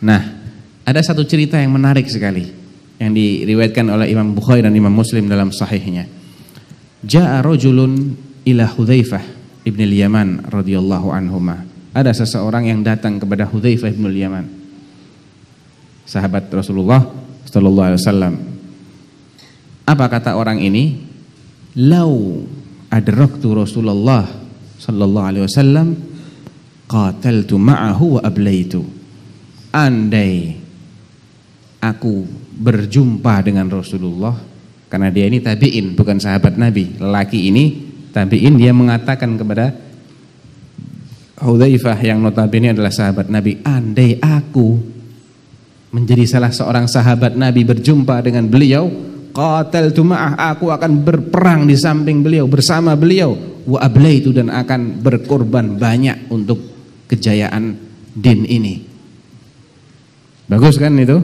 Nah, ada satu cerita yang menarik sekali yang diriwayatkan oleh Imam Bukhari dan Imam Muslim dalam sahihnya. Ja'a rajulun ila Hudzaifah ibn al-Yaman radhiyallahu anhuma. Ada seseorang yang datang kepada Hudzaifah ibn al-Yaman. Sahabat Rasulullah sallallahu alaihi wasallam. Apa kata orang ini? Lau adraktu Rasulullah sallallahu alaihi wasallam qataltu ma'ahu wa ablaitu. Andai aku berjumpa dengan Rasulullah karena dia ini tabi'in bukan sahabat Nabi. Lelaki ini tabi'in dia mengatakan kepada Hudzaifah yang notabene adalah sahabat Nabi, andai aku menjadi salah seorang sahabat Nabi berjumpa dengan beliau, qataltu ma'ah, aku akan berperang di samping beliau bersama beliau, wa ablaitu dan akan berkorban banyak untuk kejayaan din ini. Bagus kan itu?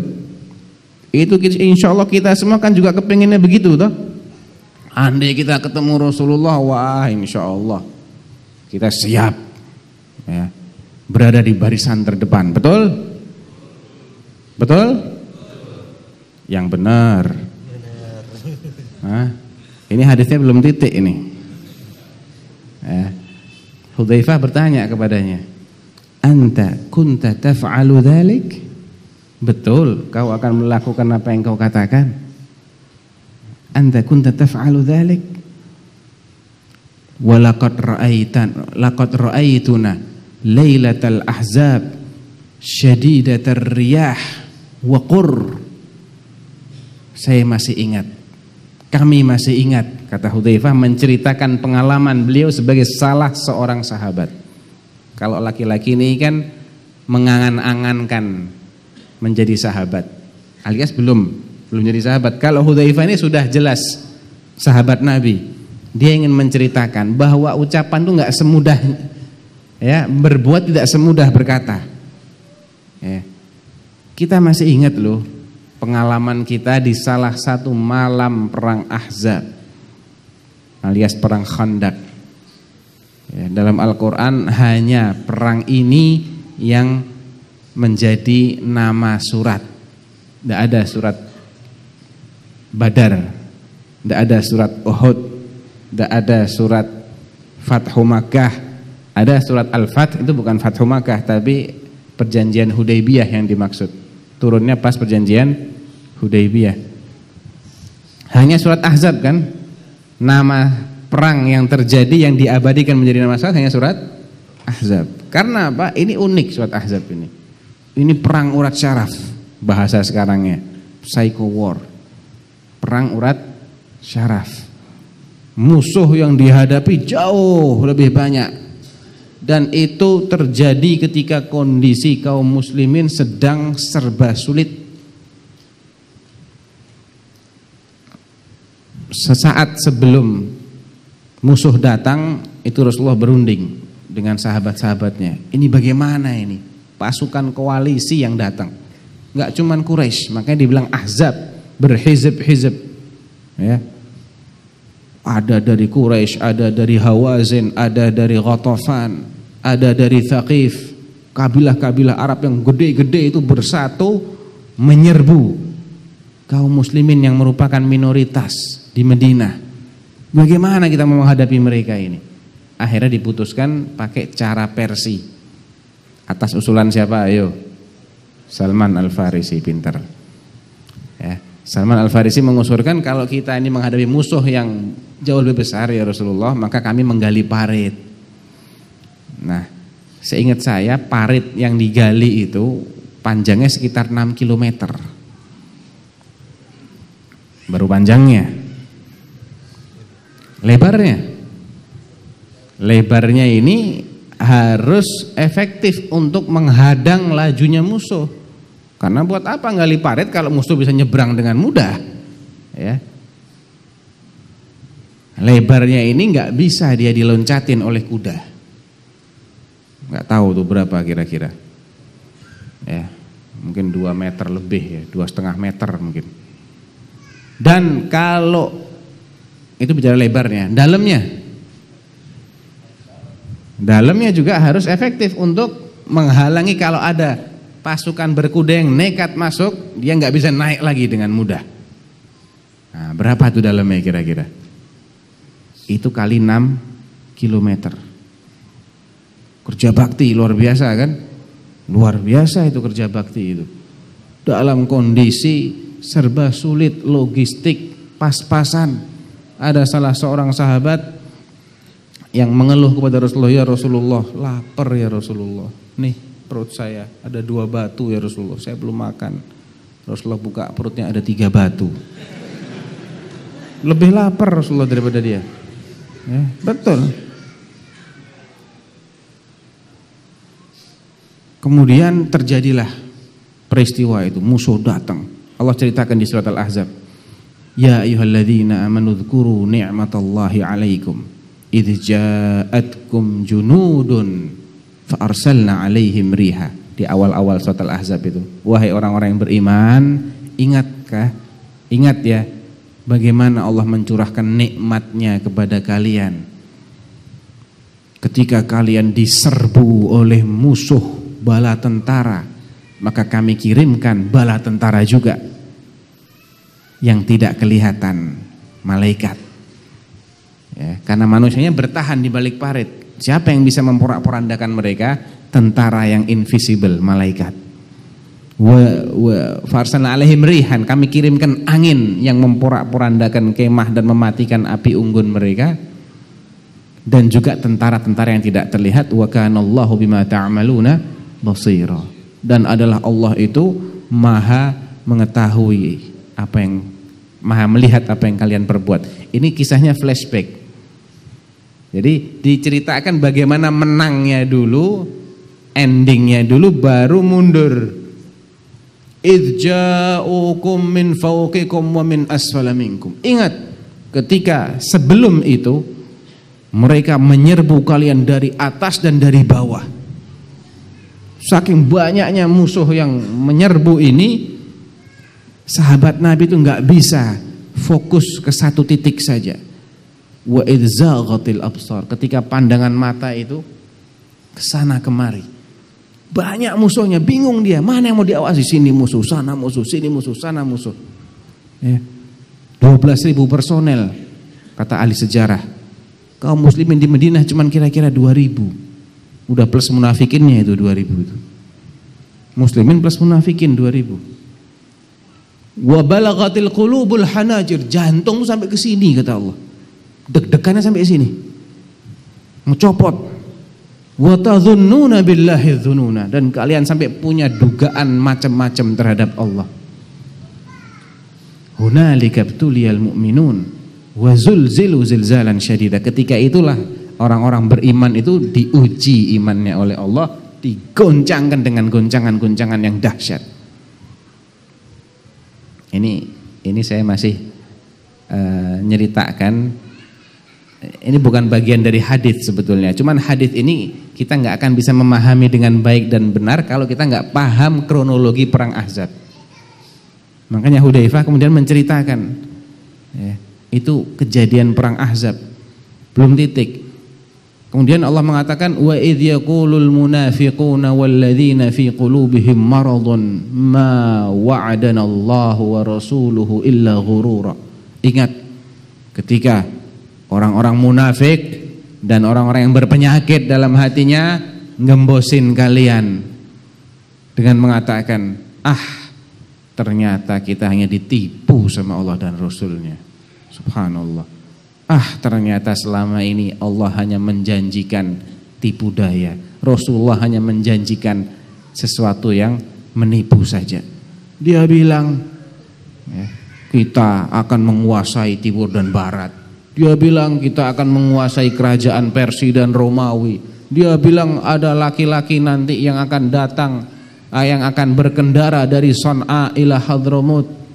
Itu insya Allah kita semua kan juga kepenginnya begitu toh. Andai kita ketemu Rasulullah, wah insya Allah kita siap ya, berada di barisan terdepan. Betul? Betul? Yang benar. Hah? Ini hadisnya belum titik ini. Ya. Bertanya kepadanya, "Anta kunta taf'alu dzalik?" Betul, kau akan melakukan apa yang kau katakan. Anta kunta taf'alu dzalik? Wa laqad ra'aitan laqad ra'aituna lailatal ahzab syadidatar riyah wa qur. Saya masih ingat. Kami masih ingat kata Hudzaifah menceritakan pengalaman beliau sebagai salah seorang sahabat. Kalau laki-laki ini kan mengangan-angankan menjadi sahabat. Alias belum belum jadi sahabat. Kalau Hudzaifah ini sudah jelas sahabat Nabi. Dia ingin menceritakan bahwa ucapan itu nggak semudah ya berbuat tidak semudah berkata. Ya. kita masih ingat loh pengalaman kita di salah satu malam perang Ahzab alias perang Khandaq. Ya, dalam Al-Quran hanya perang ini yang menjadi nama surat. Tidak ada surat Badar, tidak ada surat Uhud, tidak ada surat Fathu Makkah. Ada surat Al-Fath itu bukan Fathu Makkah tapi perjanjian Hudaybiyah yang dimaksud. Turunnya pas perjanjian Hudaybiyah. Hanya surat Ahzab kan? Nama perang yang terjadi yang diabadikan menjadi nama surat hanya surat Ahzab. Karena apa? Ini unik surat Ahzab ini. Ini perang urat syaraf bahasa sekarangnya, psycho war. Perang urat syaraf. Musuh yang dihadapi jauh lebih banyak. Dan itu terjadi ketika kondisi kaum muslimin sedang serba sulit. Sesaat sebelum musuh datang, itu Rasulullah berunding dengan sahabat-sahabatnya. Ini bagaimana ini? Pasukan koalisi yang datang. Enggak cuman Quraisy, makanya dibilang Ahzab, berhizib-hizib. Ya. Ada dari Quraisy, ada dari Hawazin, ada dari Ghatafan, ada dari Thaqif. Kabilah-kabilah Arab yang gede-gede itu bersatu menyerbu kaum muslimin yang merupakan minoritas di Madinah. Bagaimana kita menghadapi mereka ini? Akhirnya diputuskan pakai cara Persi Atas usulan siapa? Ayo. Salman Al-Farisi pinter. Ya. Salman Al-Farisi mengusulkan kalau kita ini menghadapi musuh yang jauh lebih besar ya Rasulullah, maka kami menggali parit. Nah, seingat saya parit yang digali itu panjangnya sekitar 6 km. Baru panjangnya. Lebarnya. Lebarnya ini harus efektif untuk menghadang lajunya musuh. Karena buat apa gali parit kalau musuh bisa nyebrang dengan mudah? Ya. Lebarnya ini nggak bisa dia diloncatin oleh kuda. Nggak tahu tuh berapa kira-kira. Ya, mungkin 2 meter lebih ya, dua setengah meter mungkin. Dan kalau itu bicara lebarnya, dalamnya Dalamnya juga harus efektif untuk menghalangi kalau ada pasukan berkuda yang nekat masuk, dia nggak bisa naik lagi dengan mudah. Nah, berapa tuh dalamnya kira-kira? Itu kali 6 kilometer. Kerja bakti luar biasa kan? Luar biasa itu kerja bakti itu. Dalam kondisi serba sulit, logistik, pas-pasan. Ada salah seorang sahabat yang mengeluh kepada Rasulullah, ya Rasulullah, lapar ya Rasulullah. Nih perut saya ada dua batu ya Rasulullah, saya belum makan. Rasulullah buka perutnya ada tiga batu. Lebih lapar Rasulullah daripada dia. Ya, betul. Kemudian terjadilah peristiwa itu, musuh datang. Allah ceritakan di surat Al-Ahzab. Ya ayyuhalladzina amanu dzkuru ni'matallahi 'alaikum idz ja'atkum junudun fa arsalna 'alaihim riha. Di awal-awal surat Al-Ahzab itu. Wahai orang-orang yang beriman, ingatkah? Ingat ya bagaimana Allah mencurahkan nikmatnya kepada kalian. Ketika kalian diserbu oleh musuh bala tentara, maka kami kirimkan bala tentara juga yang tidak kelihatan malaikat. Ya, karena manusianya bertahan di balik parit. Siapa yang bisa memporak-porandakan mereka? Tentara yang invisible, malaikat. Farsalna alaihim rihan, kami kirimkan angin yang memporak-porandakan kemah dan mematikan api unggun mereka. Dan juga tentara-tentara yang tidak terlihat wa kanallahu bima basira dan adalah Allah itu maha mengetahui apa yang maha melihat apa yang kalian perbuat. Ini kisahnya flashback. Jadi diceritakan bagaimana menangnya dulu, endingnya dulu baru mundur. Idja'ukum min fawqikum wa min asfala minkum. Ingat ketika sebelum itu mereka menyerbu kalian dari atas dan dari bawah. Saking banyaknya musuh yang menyerbu ini, sahabat Nabi itu nggak bisa fokus ke satu titik saja. Wa idzaghatil absar. Ketika pandangan mata itu ke sana kemari. Banyak musuhnya, bingung dia, mana yang mau diawasi? Sini musuh, sana musuh, sini musuh, sana musuh. Ya. 12 ribu personel, kata ahli sejarah. Kaum muslimin di Madinah cuma kira-kira 2 ribu. Udah plus munafikinnya itu 2000 itu. Muslimin plus munafikin 2000. Wa balaghatil qulubul hanajir, jantung sampai ke sini kata Allah. Deg-degannya sampai sini. Wa tadhunnuna billahi dhununa dan kalian sampai punya dugaan macam-macam terhadap Allah. Hunalika btuliyal mu'minun wa zulzilu zilzalan syadida. Ketika itulah orang-orang beriman itu diuji imannya oleh Allah, digoncangkan dengan goncangan-goncangan yang dahsyat. Ini ini saya masih uh, nyeritakan ini bukan bagian dari hadis sebetulnya. Cuman hadis ini kita nggak akan bisa memahami dengan baik dan benar kalau kita nggak paham kronologi perang Ahzab. Makanya Hudzaifah kemudian menceritakan ya, itu kejadian perang Ahzab. Belum titik. Kemudian Allah mengatakan wa idh yaqulul munafiquna fi qulubihim maradun ma wa'adana Allah wa rasuluhu illa ghurura. Ingat ketika orang-orang munafik dan orang-orang yang berpenyakit dalam hatinya ngembosin kalian dengan mengatakan, "Ah, ternyata kita hanya ditipu sama Allah dan Rasulnya." Subhanallah. Ah ternyata selama ini Allah hanya menjanjikan tipu daya. Rasulullah hanya menjanjikan sesuatu yang menipu saja. Dia bilang ya, kita akan menguasai timur dan barat. Dia bilang kita akan menguasai kerajaan Persia dan Romawi. Dia bilang ada laki-laki nanti yang akan datang ah, yang akan berkendara dari Son'a ila Hadramut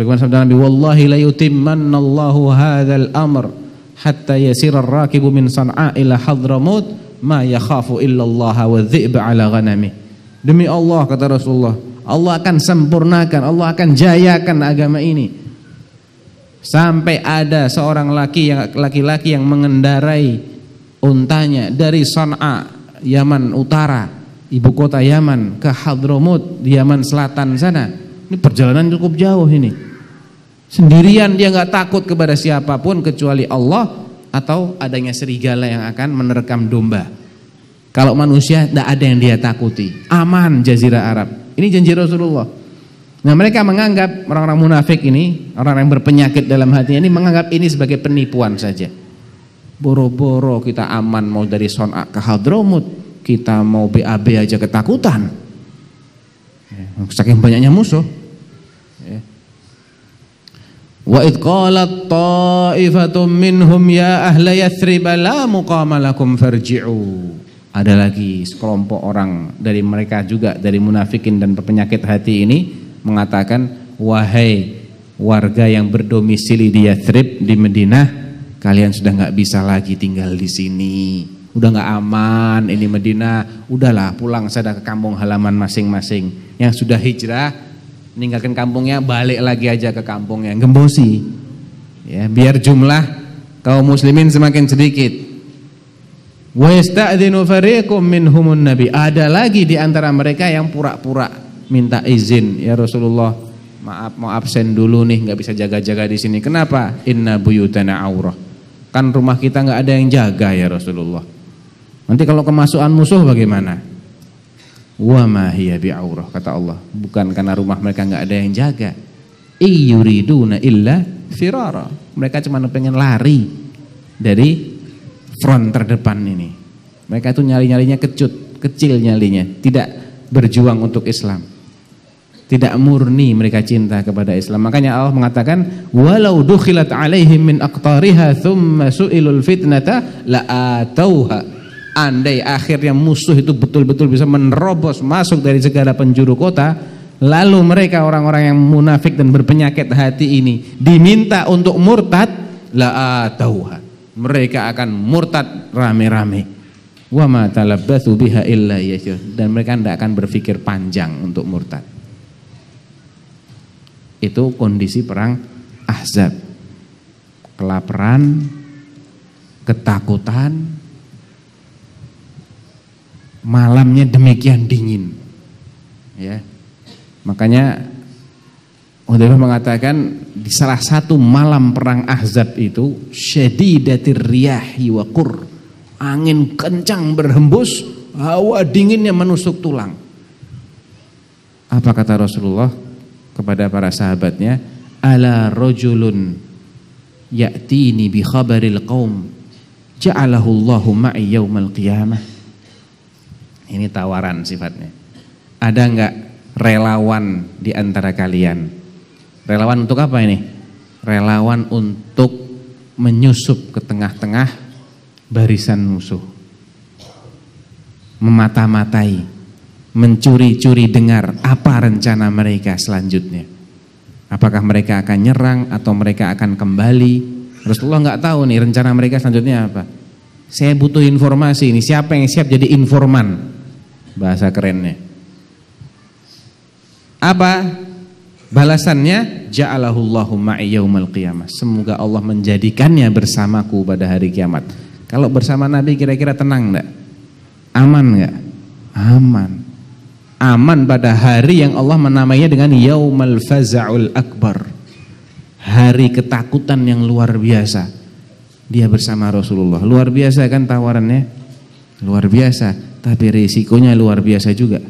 Sebagaimana sabda Nabi, "Wallahi la yutimmanna Allahu hadzal amr hatta yasira ar-rakibu min San'a ila Hadramut ma yakhafu illa Allah wa dhi'ba ala ghanami." Demi Allah kata Rasulullah, Allah akan sempurnakan, Allah akan jayakan agama ini. Sampai ada seorang laki yang laki-laki yang mengendarai untanya dari San'a, Yaman Utara ibu kota Yaman ke Hadramut Yaman selatan sana. Ini perjalanan cukup jauh ini. Sendirian dia nggak takut kepada siapa pun kecuali Allah atau adanya serigala yang akan menerkam domba. Kalau manusia tidak ada yang dia takuti. Aman jazirah Arab. Ini janji Rasulullah. Nah mereka menganggap orang-orang munafik ini, orang-orang yang berpenyakit dalam hatinya ini menganggap ini sebagai penipuan saja. Boro-boro kita aman mau dari Son'a ke Hadramut, kita mau BAB aja ketakutan. Ya, saking banyaknya musuh. Ya. Wa id qalat ta'ifatum minhum ya ahla Yathrib la muqama lakum farji'u ada lagi sekelompok orang dari mereka juga dari munafikin dan penyakit hati ini mengatakan wahai warga yang berdomisili di Yathrib di Madinah kalian sudah nggak bisa lagi tinggal di sini. Udah nggak aman ini Madinah udahlah pulang saja ke kampung halaman masing-masing. Yang sudah hijrah meninggalkan kampungnya balik lagi aja ke kampungnya. Gembosi. Ya biar jumlah kaum muslimin semakin sedikit. Wa yasta'dinu fariqum minhumun nabi. Ada lagi di antara mereka yang pura-pura minta izin, ya Rasulullah, maaf mau absen dulu nih, nggak bisa jaga-jaga di sini. Kenapa? Inna buyutana aurah. Kan rumah kita nggak ada yang jaga ya Rasulullah. Nanti kalau kemasukan musuh bagaimana? Wa ma hiya bi'aurah kata Allah. Bukan karena rumah mereka nggak ada yang jaga. Iyuriduna illa firara. Mereka cuma pengen lari dari front terdepan ini. Mereka itu nyali-nyalinya kecut, kecil nyalinya, tidak berjuang untuk Islam. Tidak murni mereka cinta kepada Islam. Makanya Allah mengatakan, "Walau dukhilat 'alaihim min aqtariha thumma su'ilul fitnata la'atauha." Andai akhirnya musuh itu betul-betul bisa menerobos masuk dari segala penjuru kota, lalu mereka orang-orang yang munafik dan berpenyakit hati ini diminta untuk murtad, la'atauha mereka akan murtad rame-rame. Wa ma talabbatsu biha illa dan mereka tidak akan berpikir panjang untuk murtad. Itu kondisi perang Ahzab. Kelaparan, ketakutan, malamnya demikian dingin. Ya. Makanya Hudzaifah mengatakan di salah satu malam perang Ahzab itu syadidatir riyahi wa. Angin kencang berhembus, hawa dinginnya menusuk tulang. Apa kata Rasulullah kepada para sahabatnya? Ala rajulun ya'tini bi khabaril qaum ja'alahu Allahu ma'i yaumal qiyamah. Ini tawaran sifatnya. Ada enggak relawan di antara kalian Relawan untuk apa ini? Relawan untuk menyusup ke tengah-tengah barisan musuh. Memata-matai, mencuri-curi dengar apa rencana mereka selanjutnya. Apakah mereka akan nyerang atau mereka akan kembali? Rasulullah nggak tahu nih rencana mereka selanjutnya apa. Saya butuh informasi ini, siapa yang siap jadi informan? Bahasa kerennya. Apa? Balasannya ja'alahullahu ma'i qiyamah. Semoga Allah menjadikannya bersamaku pada hari kiamat. Kalau bersama Nabi kira-kira tenang enggak? Aman enggak? Aman. Aman pada hari yang Allah menamainya dengan yaumal faza'ul akbar. Hari ketakutan yang luar biasa. Dia bersama Rasulullah. Luar biasa kan tawarannya? Luar biasa, tapi risikonya luar biasa juga.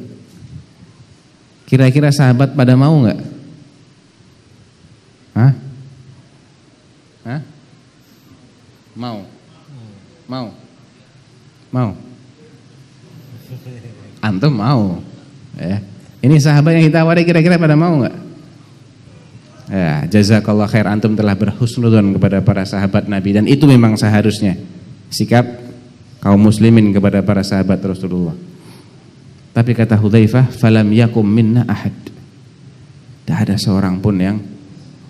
Kira-kira sahabat pada mau enggak? Hah? Hah? Mau? Mau? Mau? Antum mau? Ya. Ini sahabat yang kita awari kira-kira pada mau nggak? Ya, jazakallah khair antum telah berhusnudzon kepada para sahabat Nabi dan itu memang seharusnya sikap kaum muslimin kepada para sahabat Rasulullah. Tapi kata Hudzaifah, "Falam yakum minna ahad." Tidak ada seorang pun yang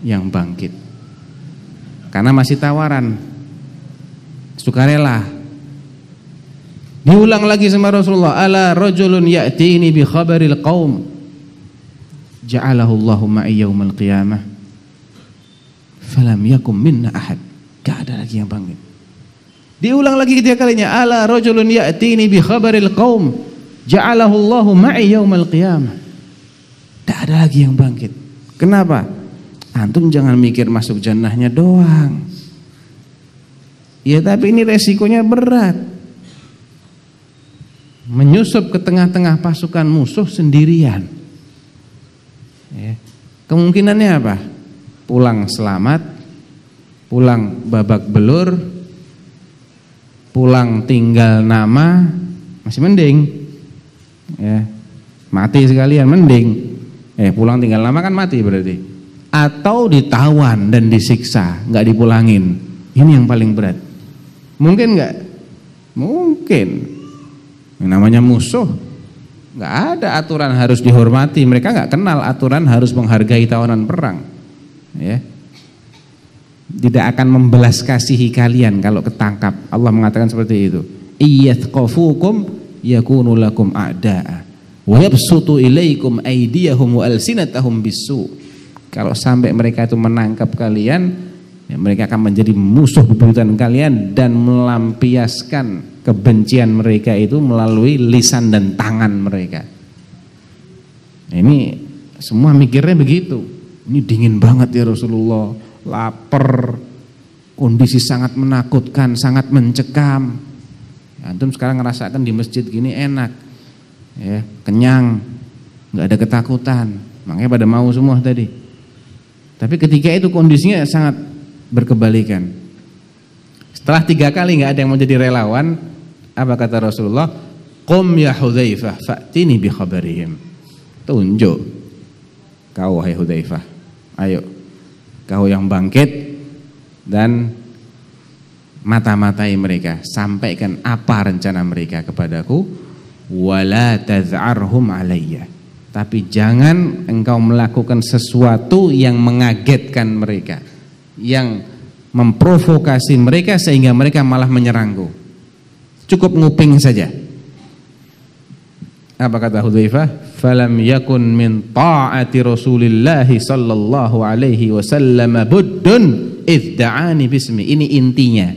yang bangkit. Karena masih tawaran. Sukarela. Diulang lagi sama Rasulullah, ala rajulun ya'tini bi khabaril qaum. Ja'alahu Allahu ma'i yaumal qiyamah. Falam yakum minna ahad. Gak ada lagi yang bangkit. Diulang lagi ketiga kalinya, ala rajulun ya'tini bi khabaril qaum. Ja'alahu Allahu ma'i yaumal qiyamah. Tidak ada lagi yang bangkit. Kenapa? Antum jangan mikir masuk jannahnya doang. Ya tapi ini resikonya berat. Menyusup ke tengah-tengah pasukan musuh sendirian. Ya. Kemungkinannya apa? Pulang selamat, pulang babak belur, pulang tinggal nama, masih mending. Ya. Mati sekalian mending. Eh pulang tinggal nama kan mati berarti. Atau ditawan dan disiksa, nggak dipulangin. Ini yang paling berat. Mungkin nggak? Mungkin. Yang namanya musuh, nggak ada aturan harus dihormati. Mereka nggak kenal aturan harus menghargai tawanan perang. Ya. Tidak akan membelas kasihi kalian kalau ketangkap. Allah mengatakan seperti itu. Iyathqafukum yakunu lakum a'da'a wa yabsutu ilaikum aydiyahum wa alsinatahum bisu. Kalau sampai mereka itu menangkap kalian, ya, mereka akan menjadi musuh bebuyutan kalian dan melampiaskan kebencian mereka itu melalui lisan dan tangan mereka. Nah, ini semua mikirnya begitu. Ini dingin banget ya Rasulullah, lapar, kondisi sangat menakutkan, sangat mencekam. Ya, antum sekarang ngerasakan di masjid gini enak, ya kenyang, nggak ada ketakutan, makanya pada mau semua tadi. Tapi ketika itu kondisinya sangat berkebalikan. Setelah tiga kali nggak ada yang mau jadi relawan, apa kata Rasulullah? Qum ya Hudzaifah, fa'tini bi khabarihim. Tunjuk. Kau hai Hudzaifah. Ayo. Kau yang bangkit dan mata-matai mereka, sampaikan apa rencana mereka kepadaku. Wala taz'arhum alayya tapi jangan engkau melakukan sesuatu yang mengagetkan mereka, yang memprovokasi mereka sehingga mereka malah menyerangku. Cukup nguping saja. Apa kata Hudzaifah? Falam yakun min ta'ati Rasulillah sallallahu alaihi wasallam buddun idda'ani bismi. Ini intinya.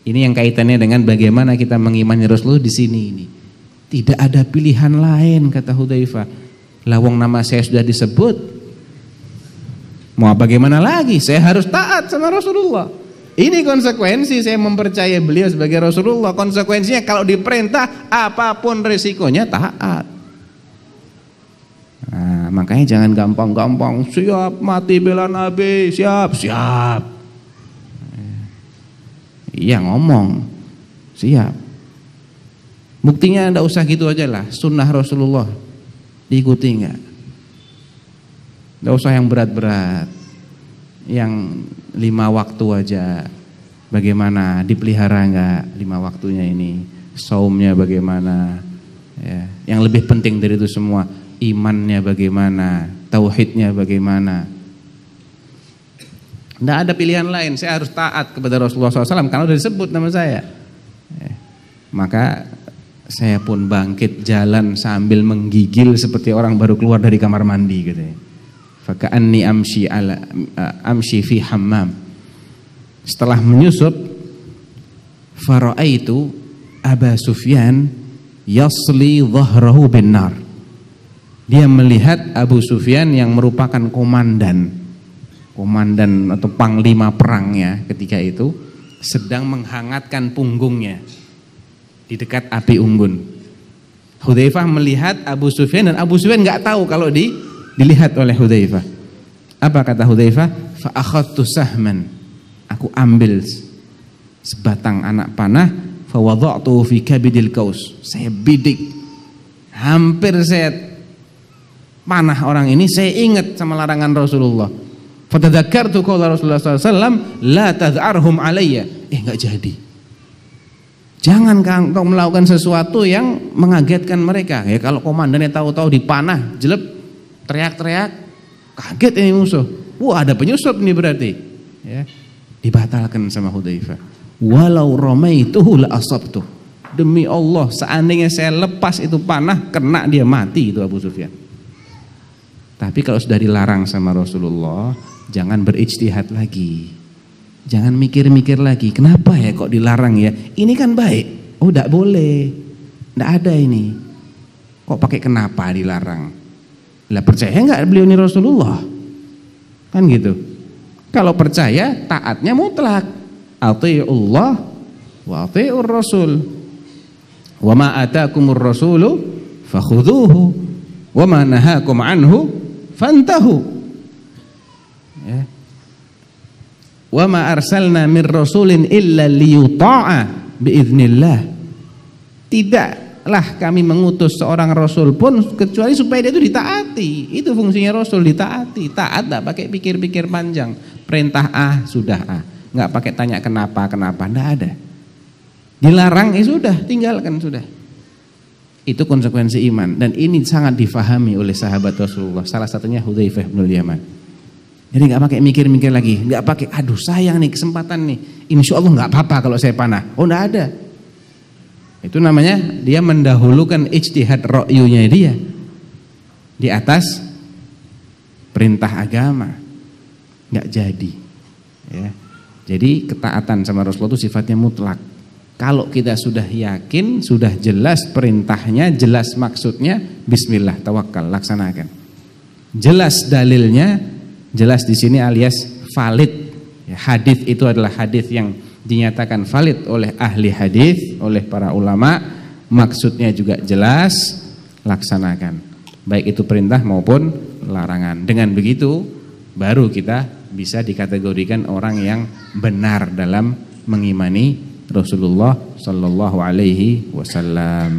Ini yang kaitannya dengan bagaimana kita mengimani Rasulullah di sini ini. Tidak ada pilihan lain kata Hudzaifah Lawang nama saya sudah disebut. Mau bagaimana lagi? Saya harus taat sama Rasulullah. Ini konsekuensi saya mempercayai beliau sebagai Rasulullah. Konsekuensinya kalau diperintah apa pun risikonya taat. Nah, makanya jangan gampang-gampang siap mati bela Nabi, siap, siap. Iya ngomong, siap. Buktinya anda usah gitu aja lah, sunnah Rasulullah Diikuti enggak? Enggak usah yang berat-berat. Yang lima waktu aja. Bagaimana dipelihara enggak lima waktunya ini? Saumnya bagaimana? Ya. Yang lebih penting dari itu semua imannya bagaimana, tauhidnya bagaimana. Tidak ada pilihan lain. Saya harus taat kepada Rasulullah SAW karena sudah disebut nama saya. Ya. Maka saya pun bangkit jalan sambil menggigil seperti orang baru keluar dari kamar mandi gitu ya. Faka'anni amshi ala amshi fi hammam. Setelah menyusup faraitu Aba Sufyan yasli dhahrahu bin nar. Dia melihat Abu Sufyan yang merupakan komandan komandan atau panglima perangnya ketika itu sedang menghangatkan punggungnya di dekat api unggun. Hudzaifah melihat Abu Sufyan dan Abu Sufyan nggak tahu kalau di, dilihat oleh Hudzaifah. Apa kata Hudzaifah? Fa akhadtu sahman. Aku ambil sebatang anak panah fa wada'tu fi kabidil kaus. Saya bidik. Hampir saya panah orang ini saya ingat sama larangan Rasulullah. Fatadzakartu qala Rasulullah sallallahu la tad'arhum alayya. Eh enggak jadi. Jangan kau melakukan sesuatu yang mengagetkan mereka. Ya kalau komandannya tahu-tahu dipanah, jelek, teriak-teriak, kaget ini musuh. Wah ada penyusup nih berarti. Ya, dibatalkan sama Hudzaifah. Walau ramaituhu la asabtu. Demi Allah, seandainya saya lepas itu panah, kena dia mati itu Abu Sufyan. Tapi kalau sudah dilarang sama Rasulullah, jangan berijtihad lagi. Jangan mikir-mikir lagi, kenapa ya kok dilarang ya? Ini kan baik. Oh, tidak boleh. Tidak ada ini. Kok pakai kenapa dilarang? Lah percaya nggak beliau ini Rasulullah? Kan gitu. Kalau percaya taatnya mutlak. Allah wa atiur rasul. Wa ma atakumur rasulu fakhudhuhu wa ma nahakum anhu fantahu. Ya. Wa ma arsalna min rasulin illa liyuta'a biiznillah. Tidaklah kami mengutus seorang rasul pun kecuali supaya dia itu ditaati. Itu fungsinya rasul ditaati. Taat tidak pakai pikir-pikir panjang. Perintah A sudah A. Enggak pakai tanya kenapa, kenapa, enggak ada. Dilarang ya sudah, tinggalkan sudah. Itu konsekuensi iman dan ini sangat difahami oleh sahabat Rasulullah. Salah satunya Hudzaifah bin Yaman. Jadi nggak pakai mikir-mikir lagi, nggak pakai, aduh sayang nih kesempatan nih, insya Allah nggak apa-apa kalau saya panah. Oh nggak ada. Itu namanya dia mendahulukan ijtihad ro'yunya dia di atas perintah agama. Nggak jadi. Ya. Jadi ketaatan sama Rasulullah itu sifatnya mutlak. Kalau kita sudah yakin, sudah jelas perintahnya, jelas maksudnya, Bismillah, tawakal, laksanakan. Jelas dalilnya, Jelas di sini alias valid. Ya, hadis itu adalah hadis yang dinyatakan valid oleh ahli hadis, oleh para ulama. Maksudnya juga jelas, laksanakan. Baik itu perintah maupun larangan. Dengan begitu baru kita bisa dikategorikan orang yang benar dalam mengimani Rasulullah Shallallahu Alaihi Wasallam.